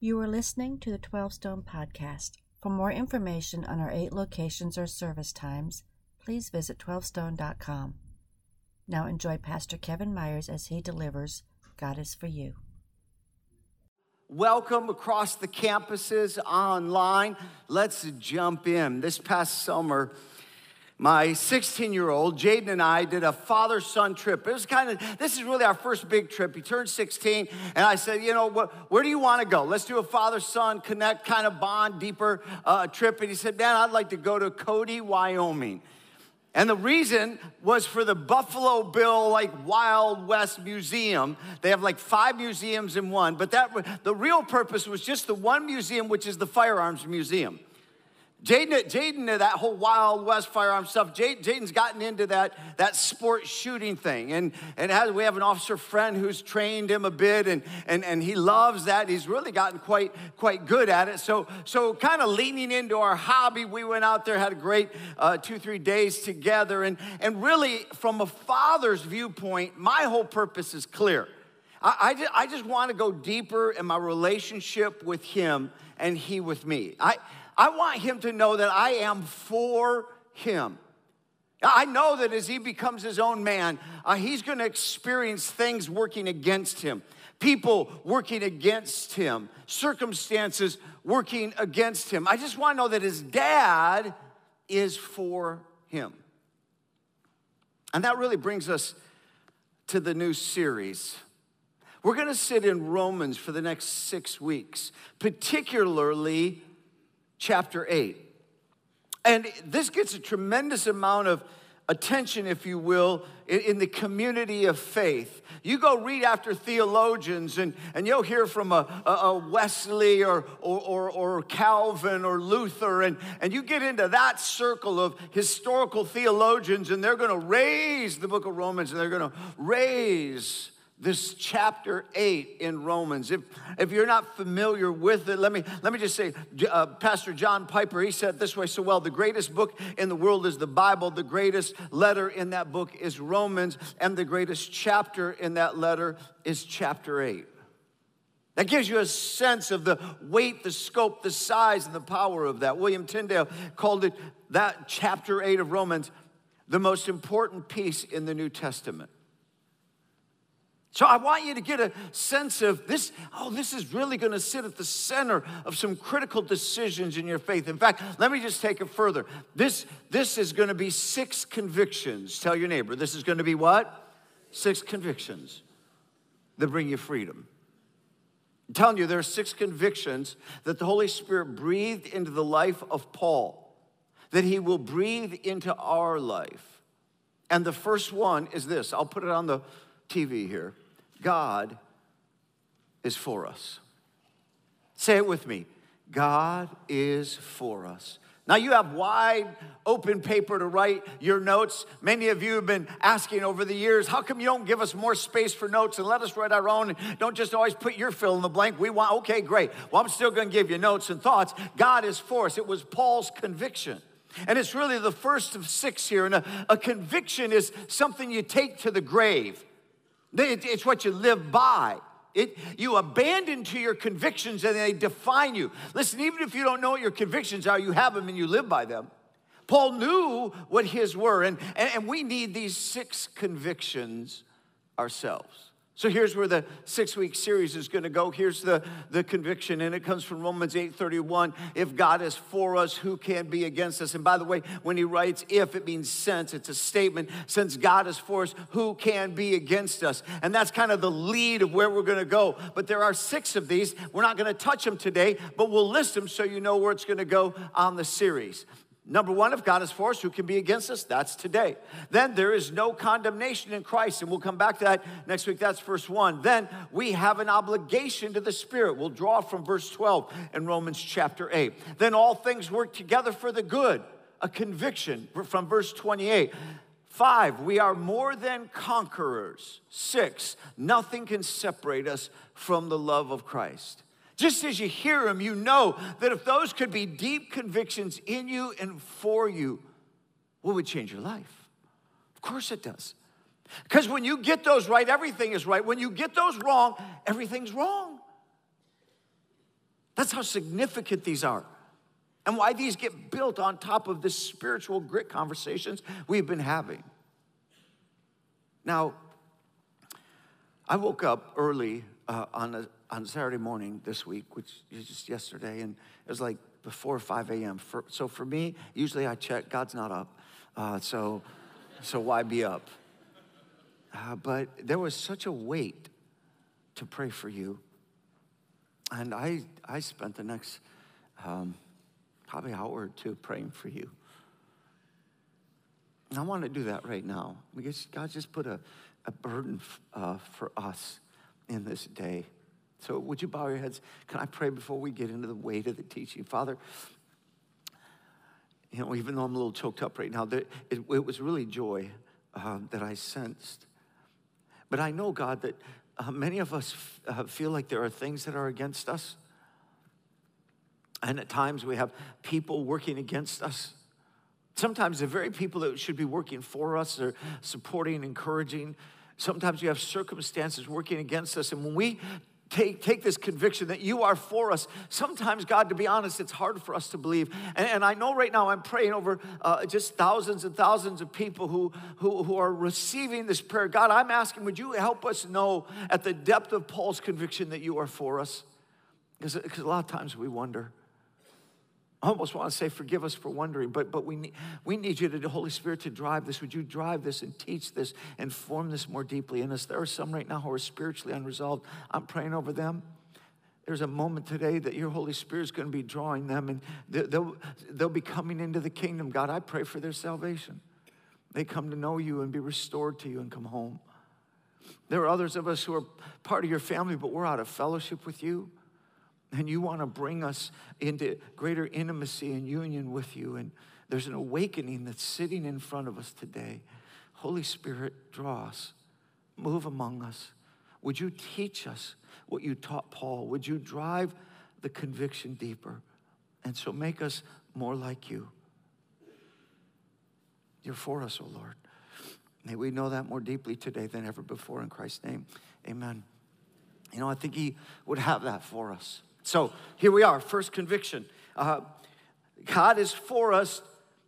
You are listening to the 12 Stone Podcast. For more information on our eight locations or service times, please visit 12stone.com. Now enjoy Pastor Kevin Myers as he delivers God is for You. Welcome across the campuses online. Let's jump in. This past summer, my 16 year old Jaden and I did a father son trip. It was kind of, this is really our first big trip. He turned 16, and I said, You know, wh- where do you want to go? Let's do a father son connect kind of bond, deeper uh, trip. And he said, Dan, I'd like to go to Cody, Wyoming. And the reason was for the Buffalo Bill like Wild West Museum. They have like five museums in one, but that the real purpose was just the one museum, which is the Firearms Museum. Jaden, Jaden, that whole Wild West firearm stuff, Jaden's gotten into that, that sport shooting thing. And, and has, we have an officer friend who's trained him a bit, and, and, and he loves that. He's really gotten quite, quite good at it. So, so kind of leaning into our hobby, we went out there, had a great uh, two, three days together. And, and really, from a father's viewpoint, my whole purpose is clear. I, I, just, I just want to go deeper in my relationship with him and he with me. I, I want him to know that I am for him. I know that as he becomes his own man, uh, he's going to experience things working against him, people working against him, circumstances working against him. I just want to know that his dad is for him. And that really brings us to the new series. We're going to sit in Romans for the next six weeks, particularly chapter 8. And this gets a tremendous amount of attention, if you will, in, the community of faith. You go read after theologians, and, and you'll hear from a, a Wesley or, or, or, or, Calvin or Luther, and, and you get into that circle of historical theologians, and they're going to raise the book of Romans, and they're going to raise this chapter 8 in Romans. If, if you're not familiar with it, let me, let me just say, uh, Pastor John Piper, he said this way so well the greatest book in the world is the Bible, the greatest letter in that book is Romans, and the greatest chapter in that letter is chapter 8. That gives you a sense of the weight, the scope, the size, and the power of that. William Tyndale called it that chapter 8 of Romans the most important piece in the New Testament. So I want you to get a sense of this, oh, this is really going to sit at the center of some critical decisions in your faith. In fact, let me just take it further. This, this is going to be six convictions. Tell your neighbor, this is going to be what? Six convictions that bring you freedom. I'm telling you, there are six convictions that the Holy Spirit breathed into the life of Paul, that he will breathe into our life. And the first one is this I'll put it on the TV here. God is for us. Say it with me God is for us. Now, you have wide open paper to write your notes. Many of you have been asking over the years, how come you don't give us more space for notes and let us write our own? Don't just always put your fill in the blank. We want, okay, great. Well, I'm still going to give you notes and thoughts. God is for us. It was Paul's conviction. And it's really the first of six here. And a, a conviction is something you take to the grave. It's what you live by. It, you abandon to your convictions and they define you. Listen, even if you don't know what your convictions are, you have them and you live by them. Paul knew what his were, and, and, and we need these six convictions ourselves. So here's where the six week series is going to go. Here's the, the conviction, and it comes from Romans 8 31. If God is for us, who can be against us? And by the way, when he writes if, it means since. It's a statement. Since God is for us, who can be against us? And that's kind of the lead of where we're going to go. But there are six of these. We're not going to touch them today, but we'll list them so you know where it's going to go on the series. Number one, if God is for us, who can be against us? That's today. Then there is no condemnation in Christ, and we'll come back to that next week. That's verse one. Then we have an obligation to the Spirit. We'll draw from verse 12 in Romans chapter 8. Then all things work together for the good, a conviction from verse 28. Five, we are more than conquerors. Six, nothing can separate us from the love of Christ. Just as you hear them, you know that if those could be deep convictions in you and for you, what would change your life? Of course it does. Because when you get those right, everything is right. When you get those wrong, everything's wrong. That's how significant these are. And why these get built on top of the spiritual grit conversations we've been having. Now, I woke up early uh, on, a, on Saturday morning this week, which is just yesterday, and it was like before 5 a.m. For, so for me, usually I check, God's not up, uh, so, so why be up? Uh, but there was such a weight to pray for you. And I, I spent the next um, probably hour or two praying for you. And I want to do that right now because God just put a, a burden uh, for us in this day. So, would you bow your heads? Can I pray before we get into the weight of the teaching? Father, you know, even though I'm a little choked up right now, it, was really joy uh, that I sensed. But I know, God, that uh, many of us f- uh, feel like there are things that are against us. And at times we have people working against us. Sometimes the very people that should be working for us are supporting, encouraging. Sometimes you have circumstances working against us. And when we take, take this conviction that you are for us. Sometimes, God, to be honest, it's hard for us to believe. And, and I know right now I'm praying over uh, just thousands and thousands of people who, who, who are receiving this prayer. God, I'm asking, would you help us know at the depth of Paul's conviction that you are for us? Because a lot of times we wonder. I almost want to say, forgive us for wondering, but, but we, need, we need you, to, the Holy Spirit, to drive this. Would you drive this and teach this and form this more deeply in us? There are some right now who are spiritually unresolved. I'm praying over them. There's a moment today that your Holy Spirit is going to be drawing them and they'll, they'll be coming into the kingdom. God, I pray for their salvation. They come to know you and be restored to you and come home. There are others of us who are part of your family, but we're out of fellowship with you. And you want to bring us into greater intimacy and union with you. And there's an awakening that's sitting in front of us today. Holy Spirit, draw us, move among us. Would you teach us what you taught Paul? Would you drive the conviction deeper? And so make us more like you. You're for us, O oh Lord. May we know that more deeply today than ever before. In Christ's name, amen. You know, I think He would have that for us. So here we are, first conviction. Uh, God is for us.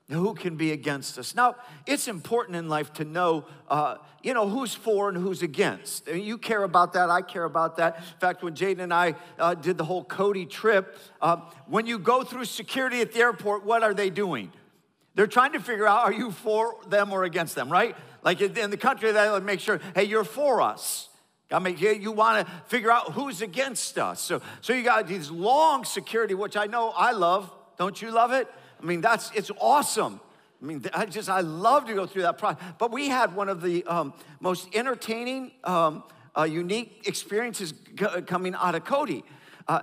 Who can be against us? Now, it's important in life to know, uh, you know, who's for and who's against. I mean, you care about that. I care about that. In fact, when Jaden and I uh, did the whole Cody trip, uh, when you go through security at the airport, what are they doing? They're trying to figure out, are you for them or against them, right? Like in the country, they make sure, hey, you're for us. I mean, you want to figure out who's against us. So, so you got these long security, which I know I love. Don't you love it? I mean, that's it's awesome. I mean, I just I love to go through that process. But we had one of the um, most entertaining, um, uh, unique experiences coming out of Cody uh,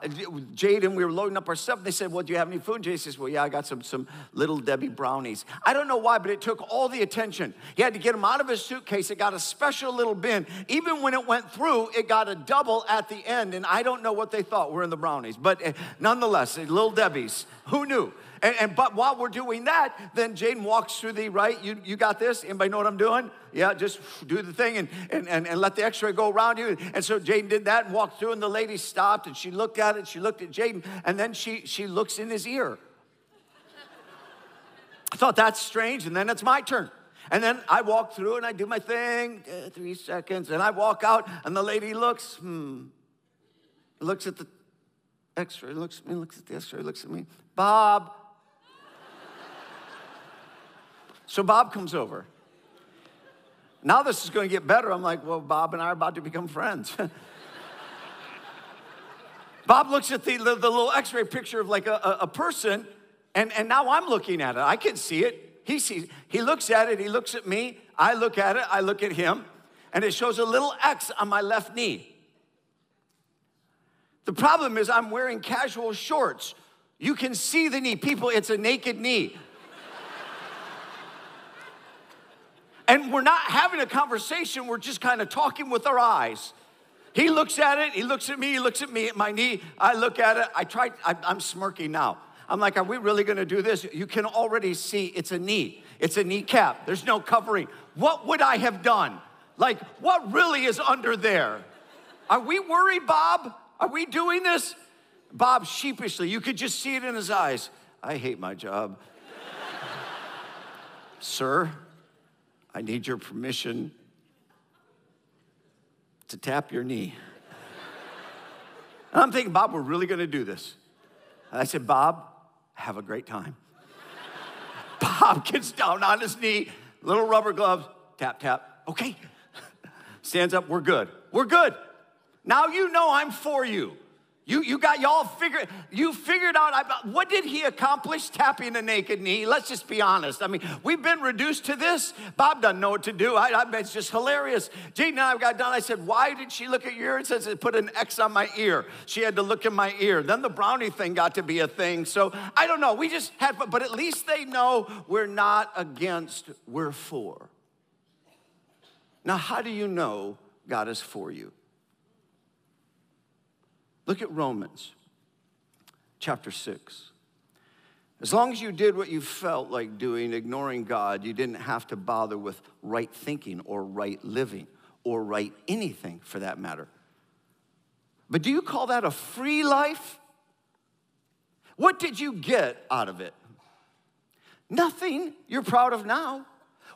Jade and we were loading up our stuff. They said, Well, do you have any food? Jade says, Well, yeah, I got some, some little Debbie brownies. I don't know why, but it took all the attention. He had to get them out of his suitcase. It got a special little bin. Even when it went through, it got a double at the end. And I don't know what they thought were in the brownies. But uh, nonetheless, little Debbie's. Who knew? And, and, but while we're doing that, then Jaden walks through the right. You, you got this? Anybody know what I'm doing? Yeah, just do the thing and, and, and, and let the x ray go around you. And so Jaden did that and walked through, and the lady stopped and she looked at it. She looked at Jaden, and then she, she looks in his ear. I thought that's strange, and then it's my turn. And then I walk through and I do my thing, uh, three seconds, and I walk out, and the lady looks, hmm, looks at the x ray, looks at me, looks at the x ray, looks at me. Bob, So Bob comes over. Now this is going to get better. I'm like, well, Bob and I are about to become friends. Bob looks at the, the, the little x ray picture of like a, a, a, person, and, and now I'm looking at it. I can see it. He sees He looks at it. He looks at me. I look at it. I look at him. And it shows a little X on my left knee. The problem is, I'm wearing casual shorts. You can see the knee. People, it's a naked knee. And we're not having a conversation, we're just kind of talking with our eyes. He looks at it, he looks at me, he looks at me at my knee. I look at it, I try, I'm smirking now. I'm like, are we really gonna do this? You can already see it's a knee, it's a kneecap, there's no covering. What would I have done? Like, what really is under there? Are we worried, Bob? Are we doing this? Bob sheepishly, you could just see it in his eyes. I hate my job. Sir, I need your permission to tap your knee. And I'm thinking, Bob, we're really gonna do this. And I said, Bob, have a great time. Bob gets down on his knee, little rubber gloves, tap, tap. Okay. Stands up, we're good. We're good. Now you know I'm for you. You, you got y'all figured, you figured out, what did he accomplish tapping the naked knee? Let's just be honest. I mean, we've been reduced to this. Bob doesn't know what to do. I, I it's just hilarious. Jane and I got done. I said, why did she look at your ear? Says it put an X on my ear. She had to look in my ear. Then the brownie thing got to be a thing. So I don't know. We just had, but at least they know we're not against, we're for. Now, how do you know God is for you? Look at Romans chapter 6. As long as you did what you felt like doing, ignoring God, you didn't have to bother with right thinking or right living or right anything for that matter. But do you call that a free life? What did you get out of it? Nothing you're proud of now.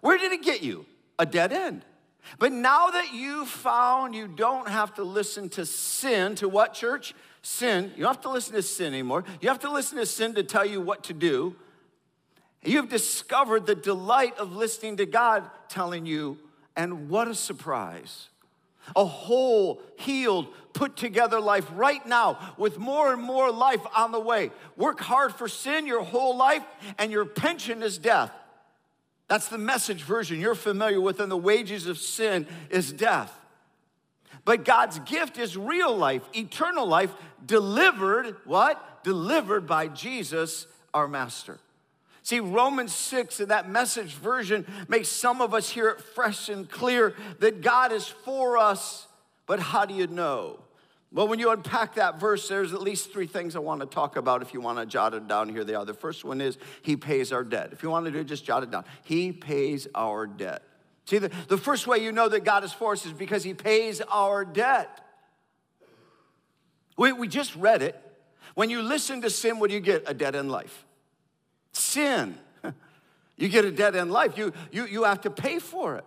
Where did it get you? A dead end. But now that you've found you don't have to listen to sin, to what church? Sin. You don't have to listen to sin anymore. You have to listen to sin to tell you what to do. You've discovered the delight of listening to God telling you, and what a surprise. A whole, healed, put together life right now with more and more life on the way. Work hard for sin your whole life, and your pension is death. That's the message version you're familiar with, and the wages of sin is death. But God's gift is real life, eternal life, delivered, what? Delivered by Jesus, our master. See, Romans 6 in that message version makes some of us hear it fresh and clear that God is for us, but how do you know? Well, when you unpack that verse, there's at least three things I want to talk about if you want to jot it down. Here they are. The first one is He pays our debt. If you want to do it, just jot it down. He pays our debt. See, the, the first way you know that God is for us is because He pays our debt. We, we just read it. When you listen to sin, what do you get? A dead end life. Sin. You get a dead end life. You, you, you have to pay for it.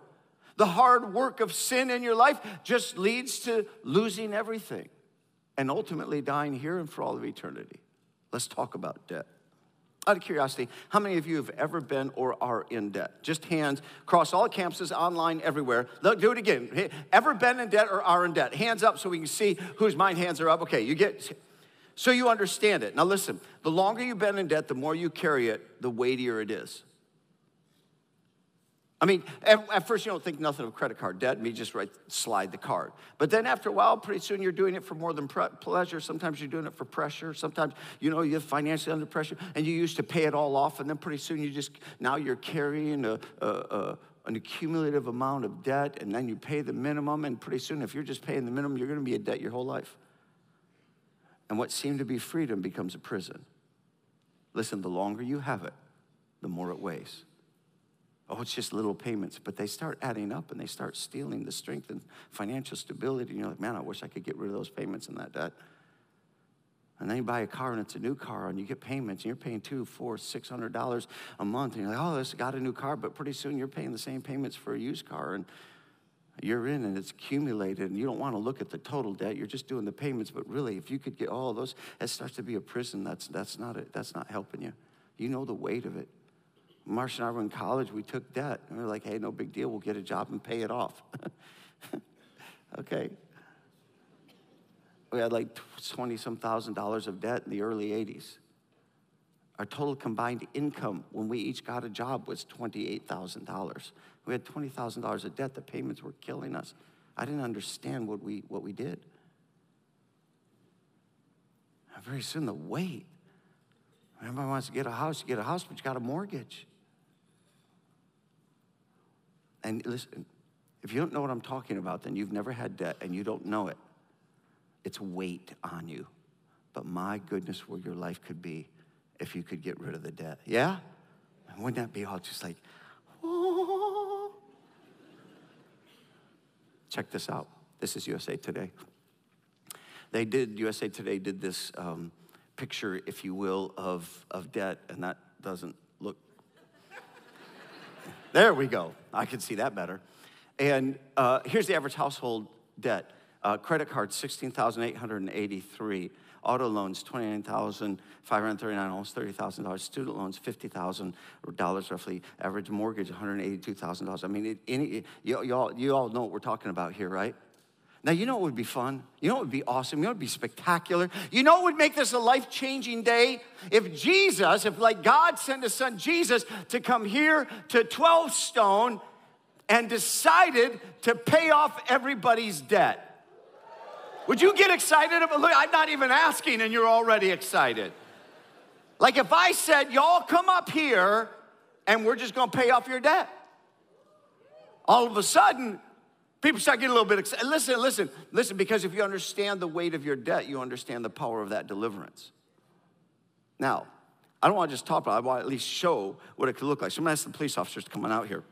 The hard work of sin in your life just leads to losing everything and ultimately dying here and for all of eternity. Let's talk about debt. Out of curiosity, how many of you have ever been or are in debt? Just hands across all campuses, online, everywhere. Look, do it again. Ever been in debt or are in debt? Hands up so we can see whose mind hands are up. Okay, you get, so you understand it. Now listen, the longer you've been in debt, the more you carry it, the weightier it is. I mean, at, at, first you don't think nothing of credit card debt, me just write, slide the card. But then after a while, pretty soon you're doing it for more than pre- pleasure. Sometimes you're doing it for pressure. Sometimes, you know, you're financially under pressure and you used to pay it all off. And then pretty soon you just, now you're carrying a, a, a an accumulative amount of debt and then you pay the minimum. And pretty soon, if you're just paying the minimum, you're going to be in debt your whole life. And what seemed to be freedom becomes a prison. Listen, the longer you have it, the more it weighs. Oh, it's just little payments, but they start adding up and they start stealing the strength and financial stability. And you're like, man, I wish I could get rid of those payments and that debt. And then you buy a car and it's a new car and you get payments and you're paying two, four, six hundred dollars a month. And you're like, oh, this got a new car, but pretty soon you're paying the same payments for a used car and you're in and it's accumulated and you don't want to look at the total debt. You're just doing the payments. But really, if you could get all those, it starts to be a prison. That's that's not it. That's not helping you. You know the weight of it. Marcia and I were in college, we took debt. And we were like, hey, no big deal, we'll get a job and pay it off. okay. We had like 20 some thousand dollars of debt in the early 80s. Our total combined income when we each got a job was $28,000. We had $20,000 of debt. The payments were killing us. I didn't understand what we, what we did. And very soon, the weight. Everybody wants to get a house, you get a house, but you got a mortgage. And listen, if you don't know what I'm talking about, then you've never had debt and you don't know it. It's weight on you. But my goodness, where your life could be if you could get rid of the debt. Yeah? And wouldn't that be all just like, oh. Check this out. This is USA Today. They did, USA Today did this um, picture, if you will, of, of debt, and that doesn't look. There we go. I can see that better. And uh, here's the average household debt uh, credit cards, 16883 Auto loans, 29,539, almost $30,000. Student loans, $50,000 roughly. Average mortgage, $182,000. I mean, any, you, all, you all know what we're talking about here, right? Now, you know what would be fun? You know what would be awesome? You know what would be spectacular? You know what would make this a life changing day? If Jesus, if like God sent his son Jesus to come here to 12 Stone and decided to pay off everybody's debt. Would you get excited? About, look, I'm not even asking and you're already excited. Like if I said, y'all come up here and we're just gonna pay off your debt. All of a sudden, people start getting a little bit excited. Listen, listen, listen, because if you understand the weight of your debt, you understand the power of that deliverance. Now, I don't wanna just talk about it, I wanna at least show what it could look like. So I'm gonna ask the police officers to come on out here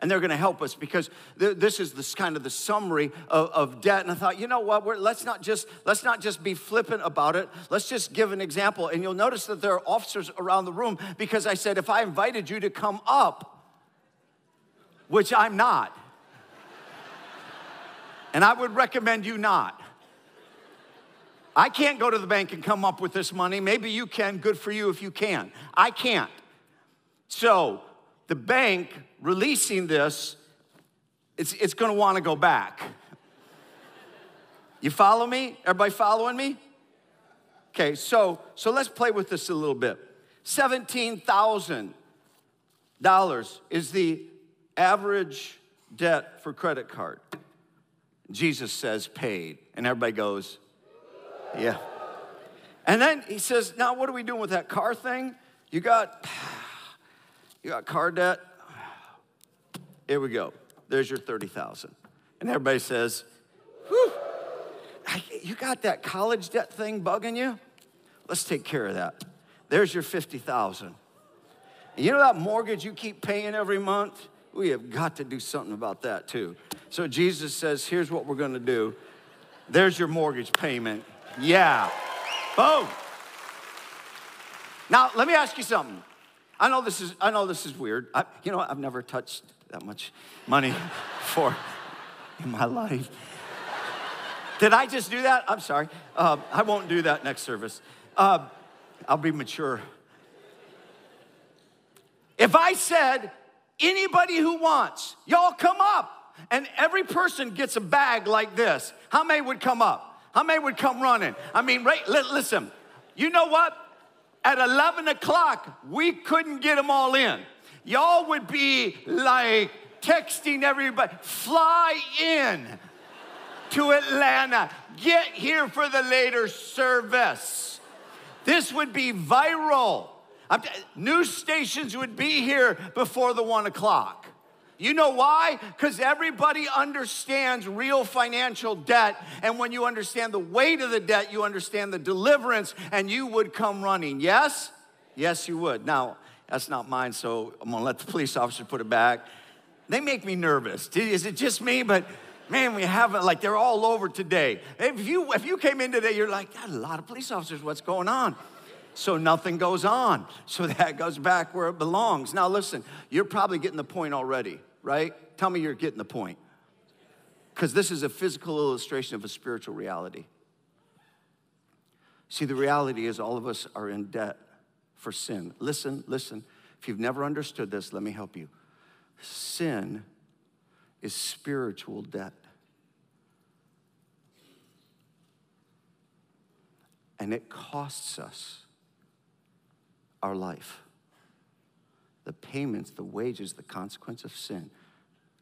and they're going to help us because th- this is this kind of the summary of, of debt. And I thought, you know what? We're, let's not just let's not just be flippant about it. Let's just give an example. And you'll notice that there are officers around the room because I said if I invited you to come up, which I'm not, and I would recommend you not. I can't go to the bank and come up with this money. Maybe you can. Good for you if you can. I can't. So the bank releasing this, it's, it's gonna wanna go back. You follow me? Everybody following me? Okay, so so let's play with this a little bit. $17,000 is the average debt for credit card. Jesus says paid, and everybody goes, yeah. And then he says, now what are we doing with that car thing? You got you got car debt? Here we go. There's your 30,000. And everybody says, Whew, you got that college debt thing bugging you? Let's take care of that. There's your 50,000. You know that mortgage you keep paying every month? We have got to do something about that too. So Jesus says, here's what we're going to do. There's your mortgage payment. Yeah. Boom. Now, let me ask you something. I know this is, I know this is weird. I, you know, I've never touched that much money for in my life. Did I just do that? I'm sorry. Uh, I won't do that next service. Uh, I'll be mature. If I said, anybody who wants, y'all come up, and every person gets a bag like this, how many would come up? How many would come running? I mean, right, listen, you know what? at 11 o'clock, we couldn't get them all in. Y'all would be like texting everybody, fly in to Atlanta, get here for the later service. This would be viral. News stations would be here before the one o'clock. You know why? Because everybody understands real financial debt. And when you understand the weight of the debt, you understand the deliverance, and you would come running. Yes? Yes, you would. Now, that's not mine, so I'm gonna let the police officer put it back. They make me nervous. Is it just me? But man, we haven't, like, they're all over today. If you, if you came in today, you're like, got a lot of police officers, what's going on? so nothing goes on. So that goes back where it belongs. Now, listen, you're probably getting the point already right? Tell me you're getting the point. Because this is a physical illustration of a spiritual reality. See, the reality is all of us are in debt for sin. Listen, listen. If you've never understood this, let me help you. Sin is spiritual debt. And it costs us our life the payments, the wages, the consequence of sin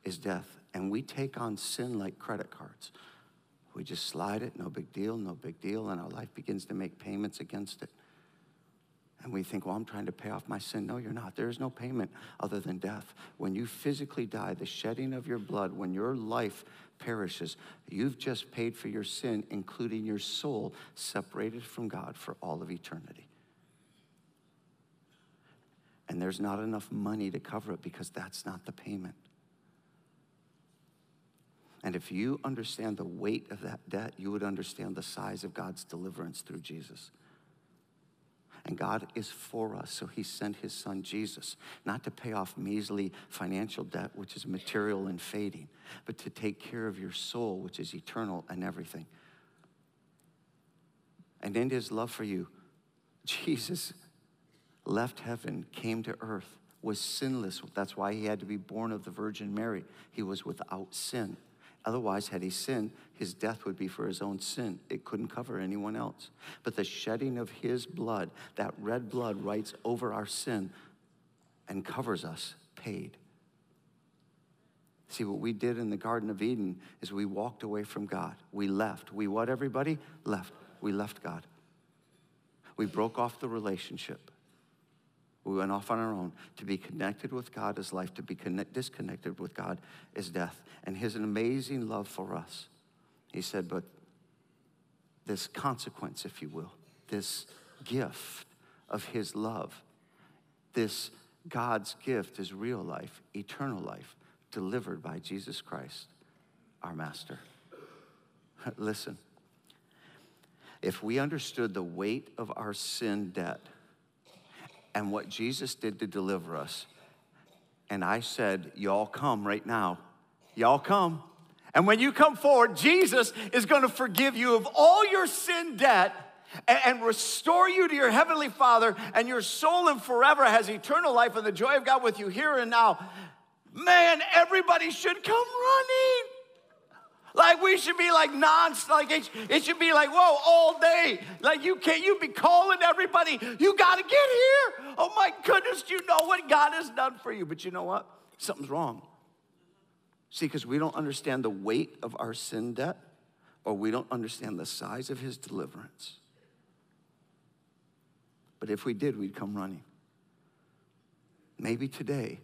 is death. And we take on sin like credit cards. We just slide it, no big deal, no big deal, and our life begins to make payments against it. And we think, well, I'm trying to pay off my sin. No, you're not. There is no payment other than death. When you physically die, the shedding of your blood, when your life perishes, you've just paid for your sin, including your soul, separated from God for all of eternity and there's not enough money to cover it because that's not the payment. And if you understand the weight of that debt, you would understand the size of God's deliverance through Jesus. And God is for us, so He sent His Son Jesus, not to pay off measly financial debt, which is material and fading, but to take care of your soul, which is eternal and everything. And in His love for you, Jesus left heaven, came to earth, was sinless. That's why He had to be born of the Virgin Mary. He was without sin. Otherwise, had he sinned, his death would be for his own sin. It couldn't cover anyone else. But the shedding of his blood, that red blood writes over our sin and covers us, paid. See, what we did in the Garden of Eden is we walked away from God. We left. We what, everybody? Left. We left God. We broke off the relationship. We went off on our own. To be connected with God is life, to be connect, disconnected with God is death. And His amazing love for us, He said, but this consequence, if you will, this gift of His love, this God's gift is real life, eternal life, delivered by Jesus Christ, our Master. Listen, if we understood the weight of our sin debt, and what Jesus did to deliver us. And I said, Y'all come right now. Y'all come. And when you come forward, Jesus is going to forgive you of all your sin debt and, restore you to your heavenly Father, and your soul and forever has eternal life and the joy of God with you here and now. Man, everybody should come running. Like we should be like non, like it, it should be like, whoa, all day. Like you can't, you be calling everybody, you got to get here. Oh my goodness, you know what God has done for you. But you know what? Something's wrong. See, because we don't understand the weight of our sin debt, or we don't understand the size of his deliverance. But if we did, we'd come running. Maybe today,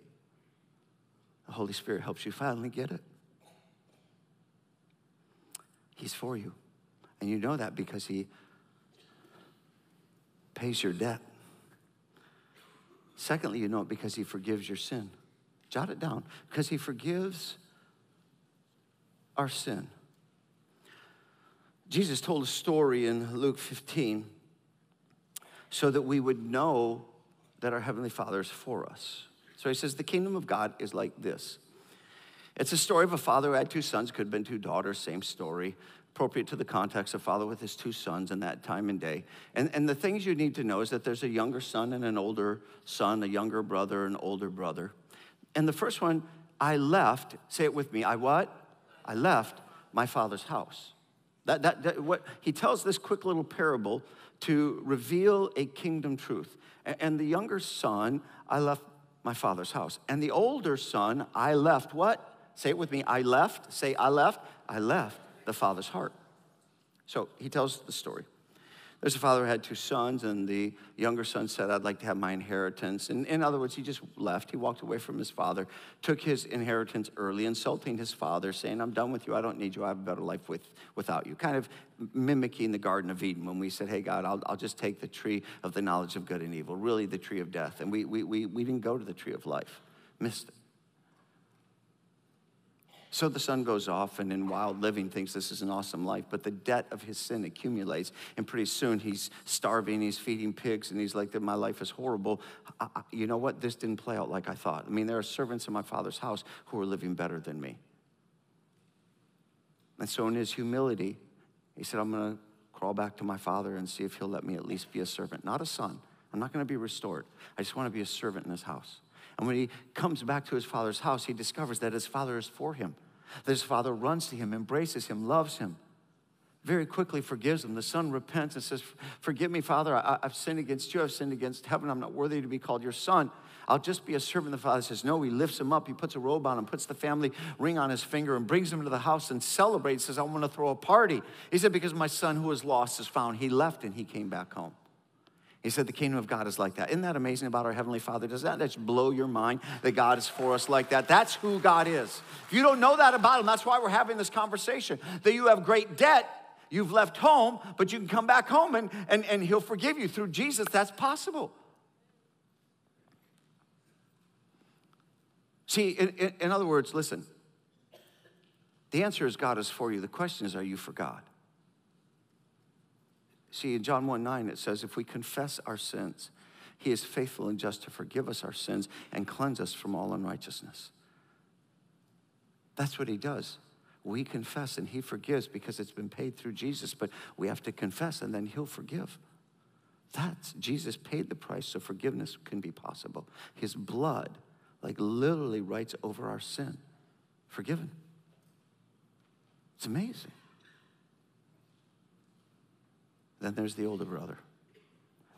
the Holy Spirit helps you finally get it. He's for you. And you know that because He pays your debt. Secondly, you know it because He forgives your sin. Jot it down. Because He forgives our sin. Jesus told a story in Luke 15 so that we would know that our Heavenly Father is for us. So he says, The kingdom of God is like this it's a story of a father who had two sons, could have been two daughters, same story, appropriate to the context, a father with his two sons in that time and day. And, and the things you need to know is that there's a younger son and an older son, a younger brother, an older brother. And the first one, I left, say it with me, I what? I left my father's house. That, that, that, what, he tells this quick little parable to reveal a kingdom truth. And, and the younger son, I left my father's house. And the older son, I left what? Say it with me. I left. Say, I left. I left the father's heart. So he tells the story. There's a father who had two sons, and the younger son said, I'd like to have my inheritance. And in other words, he just left. He walked away from his father, took his inheritance early, insulting his father, saying, I'm done with you. I don't need you. I have a better life with, without you. Kind of mimicking the Garden of Eden when we said, Hey, God, I'll, I'll just take the tree of the knowledge of good and evil, really the tree of death. And we, we, we, we didn't go to the tree of life, missed it. So the son goes off and in wild living thinks this is an awesome life, but the debt of his sin accumulates. And pretty soon he's starving, he's feeding pigs, and he's like, My life is horrible. I, I, you know what? This didn't play out like I thought. I mean, there are servants in my father's house who are living better than me. And so in his humility, he said, I'm going to crawl back to my father and see if he'll let me at least be a servant, not a son. I'm not going to be restored. I just want to be a servant in his house. And when he comes back to his father's house, he discovers that his father is for him. His father runs to him, embraces him, loves him, very quickly forgives him. The son repents and says, Forgive me, Father, I, have sinned against you, I've sinned against heaven, I'm not worthy to be called your son. I'll just be a servant. The father says, No, he lifts him up. He puts a robe on him, puts the family ring on his finger, and brings him to the house and celebrates. Says, I want to throw a party. He said, Because my son who was lost is found. He left and he came back home. He said, The kingdom of God is like that. Isn't that amazing about our Heavenly Father? Does that just blow your mind that God is for us like that? That's who God is. If you don't know that about Him, that's why we're having this conversation. That you have great debt, you've left home, but you can come back home and, and, and He'll forgive you. Through Jesus, that's possible. See, in, in, in other words, listen. The answer is God is for you. The question is, are you for God? See, in John 1 9, it says, if we confess our sins, he is faithful and just to forgive us our sins and cleanse us from all unrighteousness. That's what he does. We confess and he forgives because it's been paid through Jesus, but we have to confess and then he'll forgive. That's Jesus paid the price so forgiveness can be possible. His blood, like literally, writes over our sin. Forgiven. It's amazing. Then there's the older brother.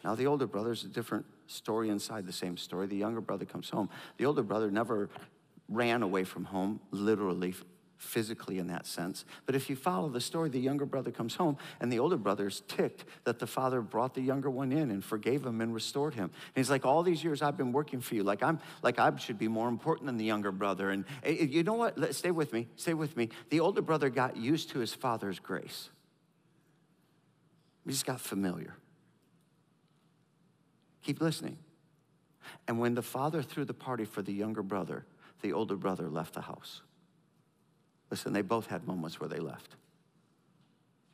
Now, the older brother is a different story inside the same story. The younger brother comes home. The older brother never ran away from home, literally, physically in that sense. But if you follow the story, the younger brother comes home and the older brother's ticked that the father brought the younger one in and forgave him and restored him. And he's like, all these years I've been working for you, like I'm like I should be more important than the younger brother. And eh, eh, you know what? Stay with me. Stay with me. The older brother got used to his father's grace. He just got familiar. Keep listening. And when the father threw the party for the younger brother, the older brother left the house. Listen, they both had moments where they left.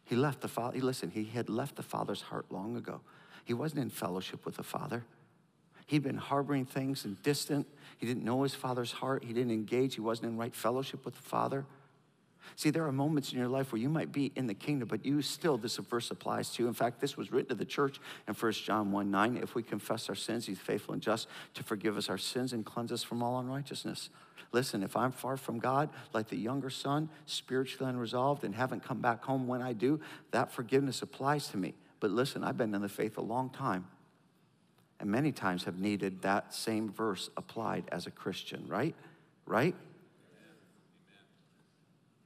He left the father, listen, he had left the father's heart long ago. He wasn't in fellowship with the father. He'd been harboring things and distant. He didn't know his father's heart. He didn't engage. He wasn't in right fellowship with the father. See, there are moments in your life where you might be in the kingdom, but you still, this verse applies to you. In fact, this was written to the church in 1 John 1 9. If we confess our sins, he's faithful and just to forgive us our sins and cleanse us from all unrighteousness. Listen, if I'm far from God, like the younger son, spiritually unresolved, and haven't come back home when I do, that forgiveness applies to me. But listen, I've been in the faith a long time, and many times have needed that same verse applied as a Christian, right? Right?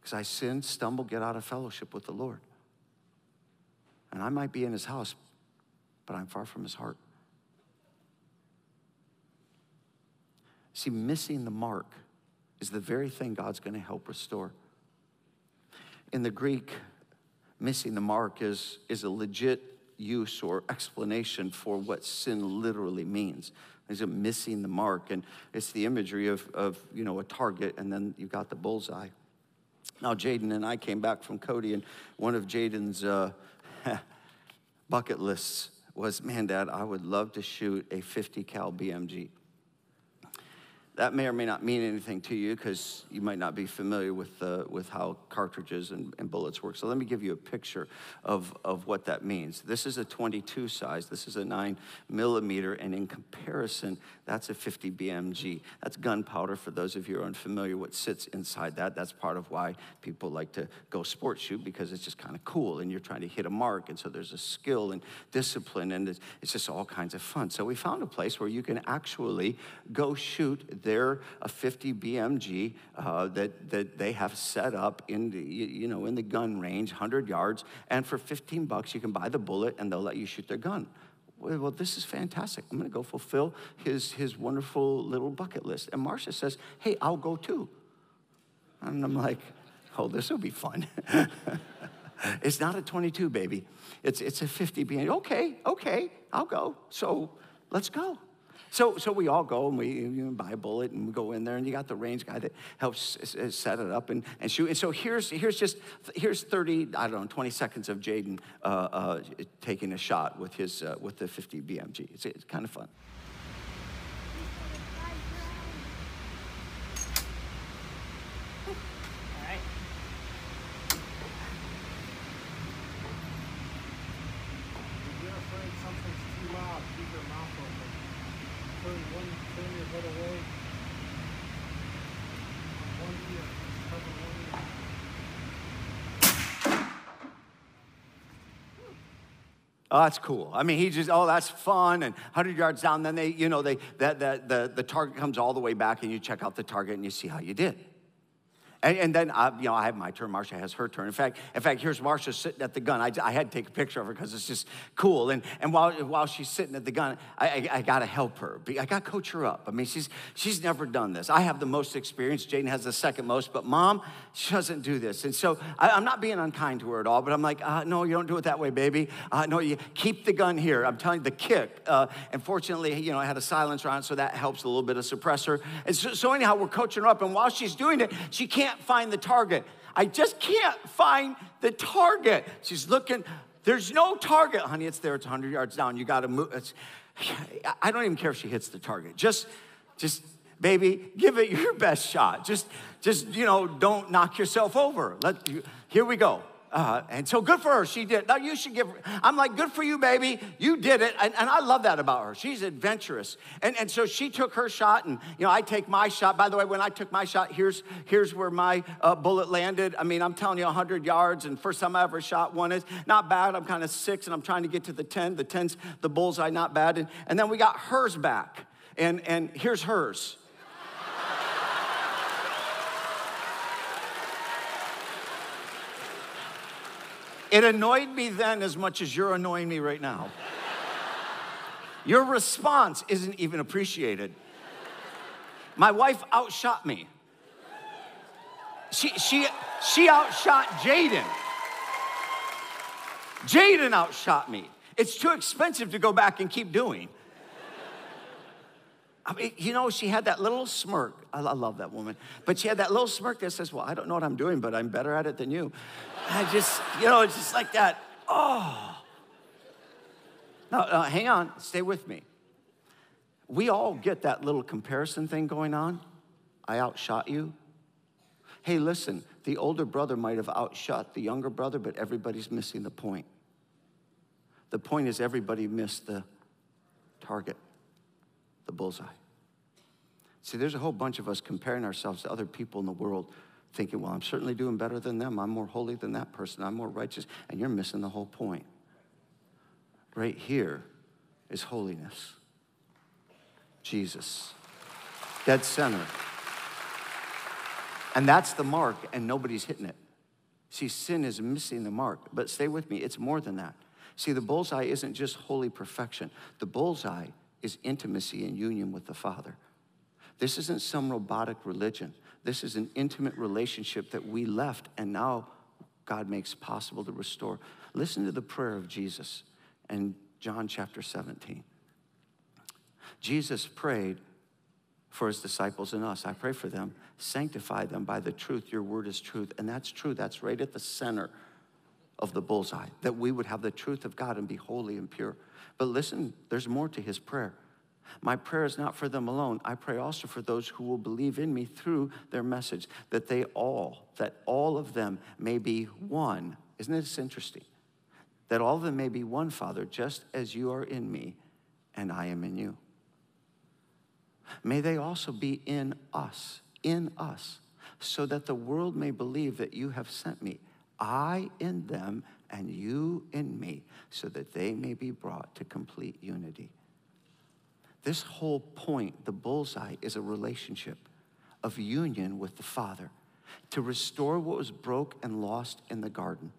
Because I sin, stumble, get out of fellowship with the Lord. And I might be in his house, but I'm far from his heart. See, missing the mark is the very thing God's going to help restore. In the Greek, missing the mark is, is a legit use or explanation for what sin literally means. Is it missing the mark? And it's the imagery of, of you know, a target, and then you've got the bullseye. Now, Jaden and I came back from Cody, and one of Jaden's uh, bucket lists was, man, Dad, I would love to shoot a 50 cal BMG. That may or may not mean anything to you because you might not be familiar with, with how cartridges and, and, bullets work. So let me give you a picture of, of what that means. This is a 22 size, this is a 9 millimeter, and in comparison, that's a 50 BMG. That's gunpowder for those of you who are unfamiliar what sits inside that. That's part of why people like to go sports shoot because it's just kind of cool and you're trying to hit a mark. And so there's a skill and discipline, and it's, it's just all kinds of fun. So we found a place where you can actually go shoot they're a 50 BMG uh, that, that they have set up in the, you know, in the gun range, 100 yards. And for 15 bucks, you can buy the bullet and they'll let you shoot their gun. Well, this is fantastic. I'm going to go fulfill his, his wonderful little bucket list. And Marcia says, Hey, I'll go too. And I'm like, Oh, this will be fun. it's not a 22, baby. It's, it's a 50 BMG. Okay, okay, I'll go. So let's go. So, so we all go and we you know, buy a bullet and we go in there and you got the range guy that helps set it up and, and shoot. And so here's, here's just, here's 30, I don't know, 20 seconds of Jaden uh, uh, taking a shot with his, uh, with the 50 BMG. It's, it's kind of fun. Oh, that's cool. I mean, he just, oh, that's fun. And 100 yards down, then they, you know, they, that, that, the, the target comes all the way back and you check out the target and you see how you did. And, and then, I, you know, I have my turn. Marcia has her turn. In fact, in fact, here's Marcia sitting at the gun. I, I had to take a picture of her because it's just cool. And, and while, while she's sitting at the gun, I, I, I got to help her. I got to coach her up. I mean, she's, she's never done this. I have the most experience. Jaden has the second most. But mom, she doesn't do this. And so I, am not being unkind to her at all. But I'm like, uh, no, you don't do it that way, baby. Uh, no, you keep the gun here. I'm telling you, the kick. Uh, and fortunately, you know, I had a silencer on, so that helps a little bit of suppressor. And so, so anyhow, we're coaching her up. And while she's doing it, she can't find the target. I just can't find the target. She's looking, there's no target. Honey, it's there, it's 100 yards down. You got to move. It's, I don't even care if she hits the target. Just, just, baby, give it your best shot. Just, just, you know, don't knock yourself over. Let, you, here we go. Uh, and so good for her. She did. Now you should give. I'm like, good for you, baby. You did it. And, and, I love that about her. She's adventurous. And, and so she took her shot, and you know, I take my shot. By the way, when I took my shot, here's here's where my uh, bullet landed. I mean, I'm telling you, 100 yards. And first time I ever shot one is not bad. I'm kind of six, and I'm trying to get to the 10. The 10's the bullseye, not bad. And, and then we got hers back, and and here's hers. It annoyed me then as much as you're annoying me right now. Your response isn't even appreciated. My wife outshot me. She, she, she outshot Jaden. Jaden outshot me. It's too expensive to go back and keep doing. I mean, you know, she had that little smirk. I love that woman. But she had that little smirk that says, Well, I don't know what I'm doing, but I'm better at it than you. I just, you know, it's just like that. Oh. No, uh, hang on, stay with me. We all get that little comparison thing going on. I outshot you. Hey, listen, the older brother might have outshot the younger brother, but everybody's missing the point. The point is, everybody missed the target the bullseye. See, there's a whole bunch of us comparing ourselves to other people in the world, thinking, well, I'm certainly doing better than them. I'm more holy than that person. I'm more righteous. And you're missing the whole point. Right here is holiness. Jesus. Dead center. And that's the mark, and nobody's hitting it. See, sin is missing the mark. But stay with me, it's more than that. See, the bullseye isn't just holy perfection, the bullseye is intimacy and union with the Father. This isn't some robotic religion. This is an intimate relationship that we left and now God makes possible to restore. Listen to the prayer of Jesus in John chapter 17. Jesus prayed for his disciples and us. I pray for them. Sanctify them by the truth. Your word is truth. And that's true. That's right at the center of the bullseye, that we would have the truth of God and be holy and pure. But listen, there's more to his prayer. My prayer is not for them alone. I pray also for those who will believe in me through their message, that they all, that all of them may be one. Isn't this interesting? That all of them may be one, Father, just as you are in me and I am in you. May they also be in us, in us, so that the world may believe that you have sent me. I in them and you in me, so that they may be brought to complete unity. This whole point, the bullseye, is a relationship of union with the Father to restore what was broke and lost in the garden.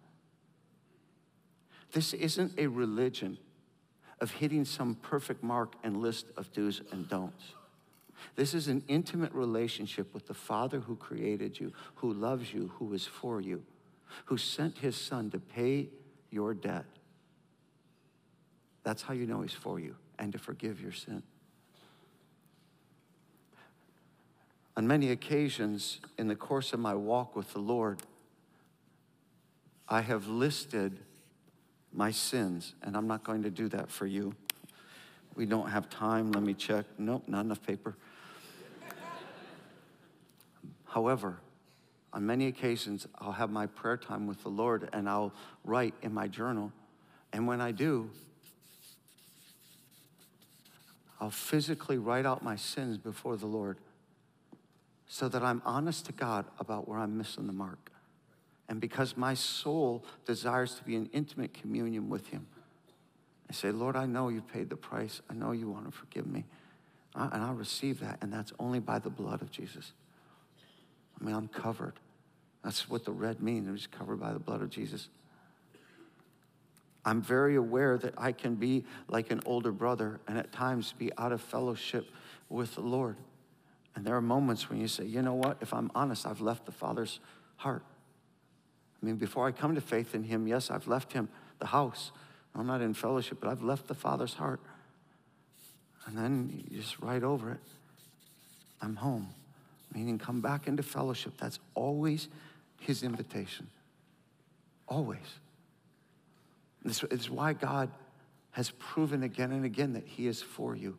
This isn't a religion of hitting some perfect mark and list of do's and don'ts. This is an intimate relationship with the Father who created you, who loves you, who is for you who sent his son to pay your debt. That's how you know he's for you and to forgive your sin. On many occasions in the course of my walk with the Lord, I have listed my sins, and I'm not going to do that for you. We don't have time. Let me check. Nope, not enough paper. However, on many occasions, I'll have my prayer time with the Lord and I'll write in my journal. And when I do, I'll physically write out my sins before the Lord so that I'm honest to God about where I'm missing the mark. And because my soul desires to be in intimate communion with Him, I say, Lord, I know you paid the price. I know you want to forgive me. And I'll receive that. And that's only by the blood of Jesus. I mean, I'm covered. That's what the red means. It was covered by the blood of Jesus. I'm very aware that I can be like an older brother and at times be out of fellowship with the Lord. And there are moments when you say, you know what? If I'm honest, I've left the Father's heart. I mean, before I come to faith in Him, yes, I've left Him, the house. I'm not in fellowship, but I've left the Father's heart. And then you just write over it, I'm home meaning come back into fellowship. That's always his invitation. Always. This is why God has proven again and again that he is for you.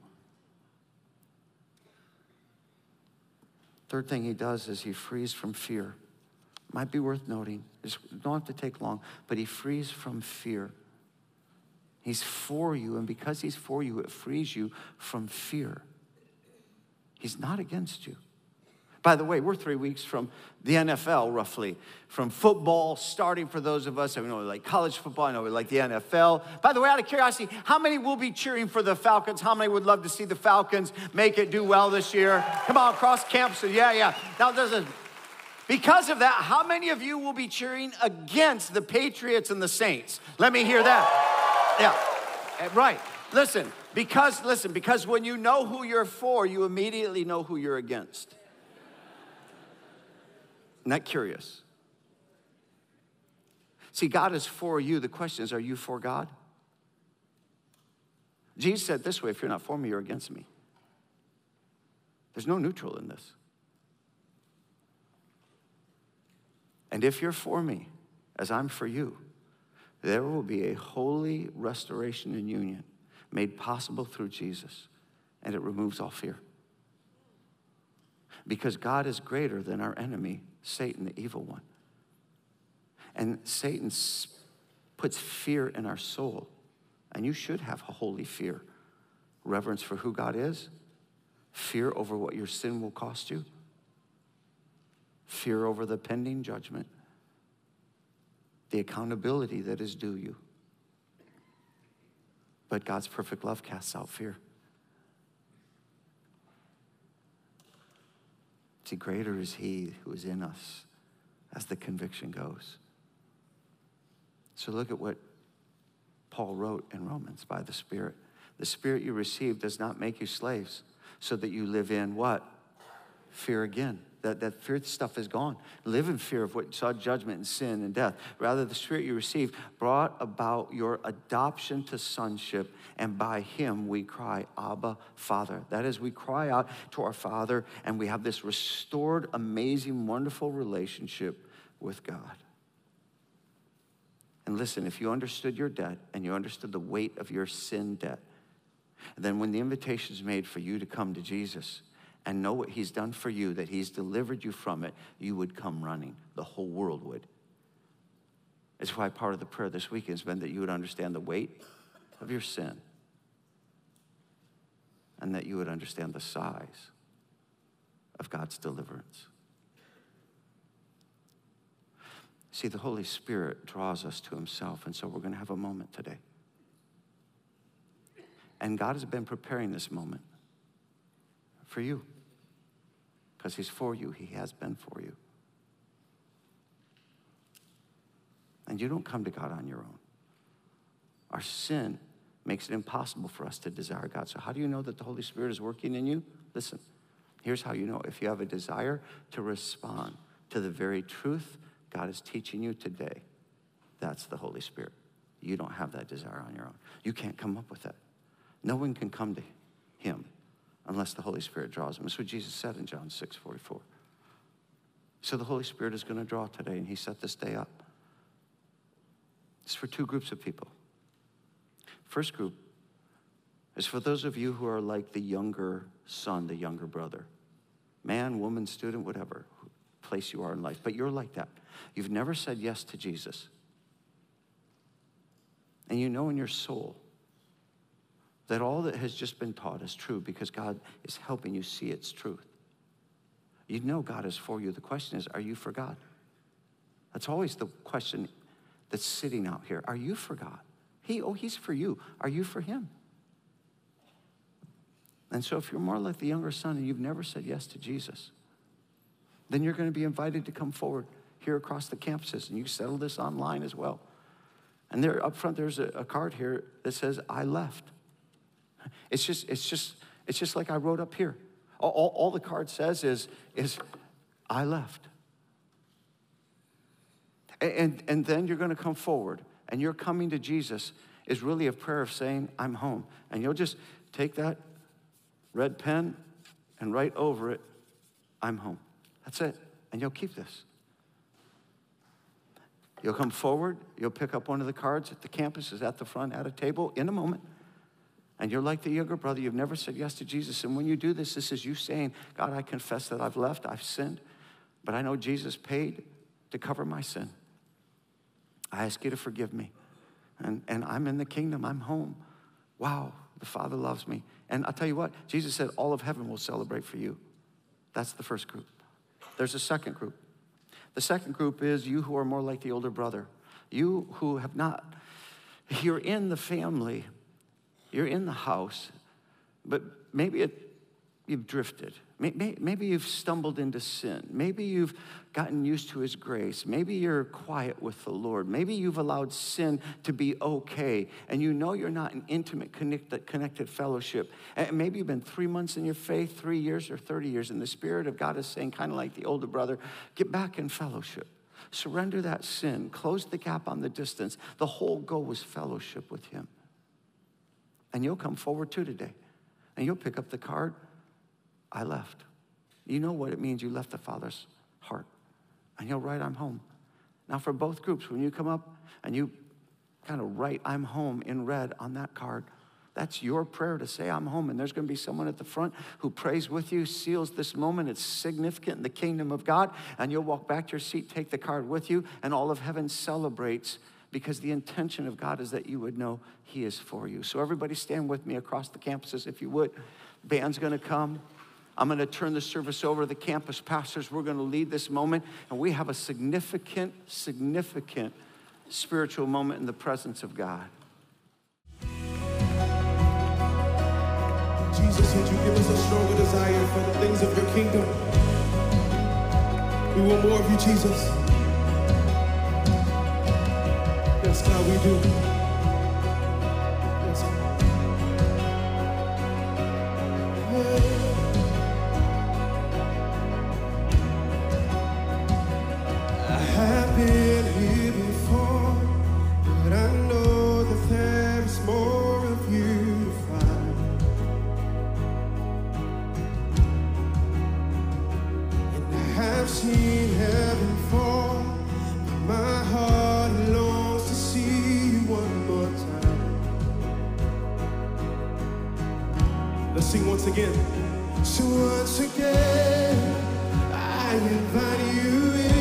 Third thing he does is he frees from fear. Might be worth noting. Just don't have to take long, but he frees from fear. He's for you, and because he's for you, it frees you from fear. He's not against you. By the way, we're three weeks from the NFL, roughly. From football, starting for those of us, I know like college football, I know we like the NFL. By the way, out of curiosity, how many will be cheering for the Falcons? How many would love to see the Falcons make it do well this year? Come on, across campus. Yeah, yeah. Now, there's a, because of that, how many of you will be cheering against the Patriots and the Saints? Let me hear that. Yeah, eh, right. Listen, because, listen, because when you know who you're for, you immediately know who you're against. Not curious. See, God is for you. The question is, are you for God? Jesus said this way if you're not for me, you're against me. There's no neutral in this. And if you're for me, as I'm for you, there will be a holy restoration and union made possible through Jesus, and it removes all fear. Because God is greater than our enemy, Satan, the evil one. And Satan puts fear in our soul. And you should have a holy fear reverence for who God is, fear over what your sin will cost you, fear over the pending judgment, the accountability that is due you. But God's perfect love casts out fear. See, greater is He who is in us as the conviction goes. So look at what Paul wrote in Romans by the Spirit. The Spirit you receive does not make you slaves, so that you live in what? Fear again. That, that fear stuff is gone. Live in fear of what saw judgment and sin and death. Rather, the Spirit you received brought about your adoption to sonship, and by Him we cry, Abba, Father. That is, we cry out to our Father, and we have this restored, amazing, wonderful relationship with God. And listen, if you understood your debt and you understood the weight of your sin debt, then when the invitation is made for you to come to Jesus, and know what He's done for you, that He's delivered you from it, you would come running. The whole world would. It's why part of the prayer this week has been that you would understand the weight of your sin and that you would understand the size of God's deliverance. See, the Holy Spirit draws us to Himself, and so we're going to have a moment today. And God has been preparing this moment for you. Because He's for you, He has been for you. And you don't come to God on your own. Our sin makes it impossible for us to desire God. So, how do you know that the Holy Spirit is working in you? Listen, here's how you know. If you have a desire to respond to the very truth God is teaching you today, that's the Holy Spirit. You don't have that desire on your own. You can't come up with that. No one can come to Him unless the Holy Spirit draws them. That's what Jesus said in John 6 44. So the Holy Spirit is going to draw today, and He set this day up. It's for two groups of people. First group is for those of you who are like the younger son, the younger brother, man, woman, student, whatever place you are in life, but you're like that. You've never said yes to Jesus. And you know in your soul that all that has just been taught is true because God is helping you see its truth. You know God is for you. The question is, are you for God? That's always the question that's sitting out here. Are you for God? He, oh, he's for you. Are you for him? And so if you're more like the younger son and you've never said yes to Jesus, then you're going to be invited to come forward here across the campuses and you settle this online as well. And there up front, there's a, a card here that says, I left. It's just, it's just, it's just like I wrote up here. All, all, all the card says is, is I left. And, and, and then you're going to come forward, and your coming to Jesus is really a prayer of saying, I'm home. And you'll just take that red pen and write over it, I'm home. That's it. And you'll keep this. You'll come forward, you'll pick up one of the cards at the campus, is at the front at a table in a moment. And you're like the younger brother, you've never said yes to Jesus. And when you do this, this is you saying, God, I confess that I've left, I've sinned, but I know Jesus paid to cover my sin. I ask you to forgive me. And, and I'm in the kingdom, I'm home. Wow, the Father loves me. And I'll tell you what, Jesus said, all of heaven will celebrate for you. That's the first group. There's a second group. The second group is you who are more like the older brother. You who have not, you're in the family, you're in the house, but maybe it, you've drifted. Maybe you've stumbled into sin. Maybe you've gotten used to His grace. Maybe you're quiet with the Lord. Maybe you've allowed sin to be okay, and you know you're not in intimate, connected, fellowship. And maybe you've been three months in your faith, three years, or 30 years, and the Spirit of God is saying, kind of like the older brother, get back in fellowship. Surrender that sin. Close the gap on the distance. The whole goal was fellowship with Him. And you'll come forward too today, and you'll pick up the card I left. You know what it means you left the Father's heart. And you'll write, I'm home. Now, for both groups, when you come up and you kind of write, I'm home in red on that card, that's your prayer to say, I'm home. And there's going to be someone at the front who prays with you, seals this moment. It's significant in the kingdom of God. And you'll walk back to your seat, take the card with you, and all of heaven celebrates because the intention of God is that you would know He is for you. So, everybody, stand with me across the campuses if you would. Band's to come. I'm going to turn the service over to the campus pastors. We're going to lead this moment, and we have a significant, significant spiritual moment in the presence of God. Jesus, would you give us a stronger desire for the things of your kingdom? We want more of you, Jesus. Yes, how we do. sing once again. So once again, I invite you in.